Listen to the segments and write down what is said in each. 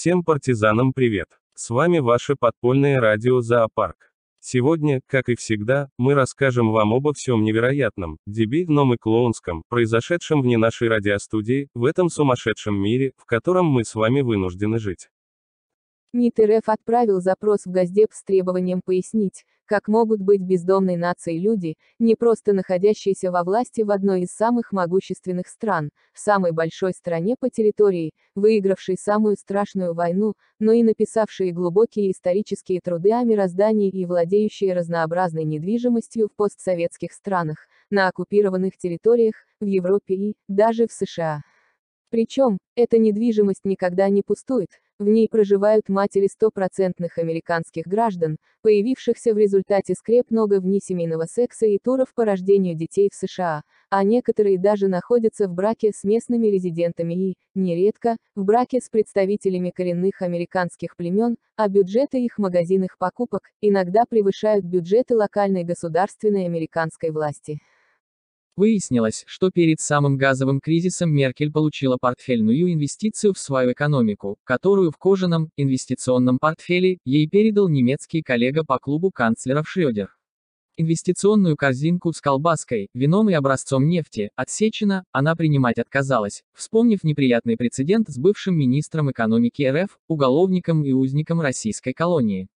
Всем партизанам привет! С вами ваше подпольное радио «Зоопарк». Сегодня, как и всегда, мы расскажем вам обо всем невероятном, дебильном и клоунском, произошедшем вне нашей радиостудии, в этом сумасшедшем мире, в котором мы с вами вынуждены жить. МИД РФ отправил запрос в Госдеп с требованием пояснить, как могут быть бездомной нацией люди, не просто находящиеся во власти в одной из самых могущественных стран, в самой большой стране по территории, выигравшей самую страшную войну, но и написавшие глубокие исторические труды о мироздании и владеющие разнообразной недвижимостью в постсоветских странах, на оккупированных территориях, в Европе и, даже в США. Причем, эта недвижимость никогда не пустует, в ней проживают матери стопроцентных американских граждан, появившихся в результате скреп-много внесемейного секса и туров по рождению детей в США, а некоторые даже находятся в браке с местными резидентами и, нередко, в браке с представителями коренных американских племен, а бюджеты их магазинных покупок иногда превышают бюджеты локальной государственной американской власти. Выяснилось, что перед самым газовым кризисом Меркель получила портфельную инвестицию в свою экономику, которую в кожаном, инвестиционном портфеле, ей передал немецкий коллега по клубу канцлеров Шрёдер. Инвестиционную корзинку с колбаской, вином и образцом нефти, отсечена, она принимать отказалась, вспомнив неприятный прецедент с бывшим министром экономики РФ, уголовником и узником российской колонии.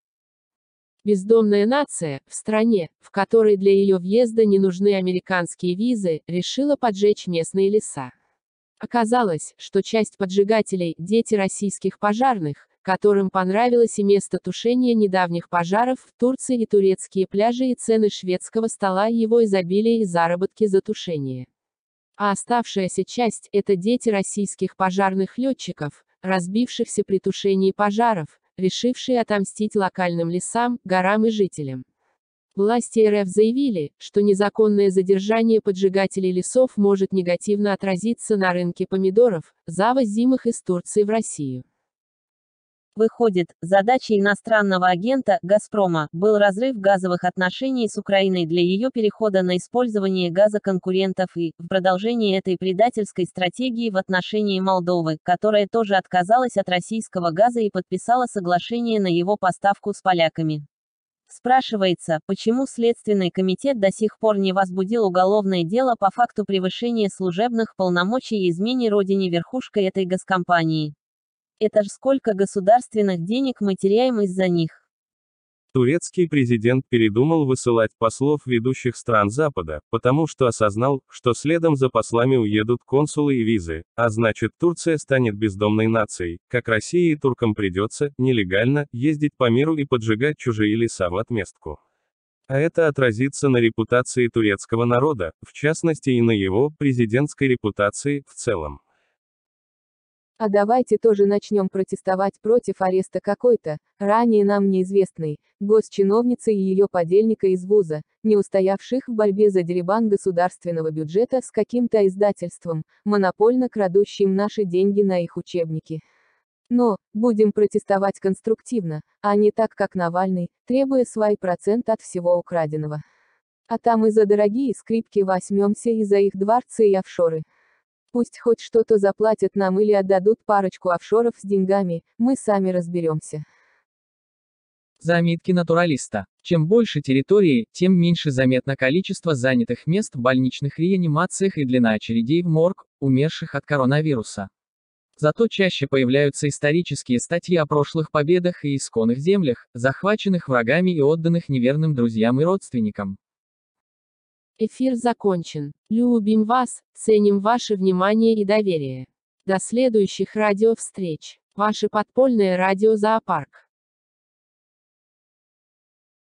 Бездомная нация, в стране, в которой для ее въезда не нужны американские визы, решила поджечь местные леса. Оказалось, что часть поджигателей – дети российских пожарных, которым понравилось и место тушения недавних пожаров в Турции и турецкие пляжи и цены шведского стола его изобилие и заработки за тушение. А оставшаяся часть – это дети российских пожарных летчиков, разбившихся при тушении пожаров, решившие отомстить локальным лесам, горам и жителям. Власти РФ заявили, что незаконное задержание поджигателей лесов может негативно отразиться на рынке помидоров, завозимых из Турции в Россию. Выходит, задачей иностранного агента «Газпрома» был разрыв газовых отношений с Украиной для ее перехода на использование газа конкурентов и, в продолжении этой предательской стратегии в отношении Молдовы, которая тоже отказалась от российского газа и подписала соглашение на его поставку с поляками. Спрашивается, почему Следственный комитет до сих пор не возбудил уголовное дело по факту превышения служебных полномочий и измене родине верхушкой этой газкомпании. Это ж сколько государственных денег мы теряем из-за них. Турецкий президент передумал высылать послов ведущих стран Запада, потому что осознал, что следом за послами уедут консулы и визы, а значит Турция станет бездомной нацией, как России и туркам придется, нелегально, ездить по миру и поджигать чужие леса в отместку. А это отразится на репутации турецкого народа, в частности и на его, президентской репутации, в целом. А давайте тоже начнем протестовать против ареста какой-то, ранее нам неизвестной, госчиновницы и ее подельника из вуза, не устоявших в борьбе за деребан государственного бюджета с каким-то издательством, монопольно крадущим наши деньги на их учебники. Но, будем протестовать конструктивно, а не так как Навальный, требуя свой процент от всего украденного. А там и за дорогие скрипки возьмемся и за их дворцы и офшоры. Пусть хоть что-то заплатят нам или отдадут парочку офшоров с деньгами, мы сами разберемся. Заметки натуралиста. Чем больше территории, тем меньше заметно количество занятых мест в больничных реанимациях и длина очередей в морг, умерших от коронавируса. Зато чаще появляются исторические статьи о прошлых победах и исконных землях, захваченных врагами и отданных неверным друзьям и родственникам. Эфир закончен. Любим вас, ценим ваше внимание и доверие. До следующих радиовстреч. Ваше подпольное радио «Зоопарк».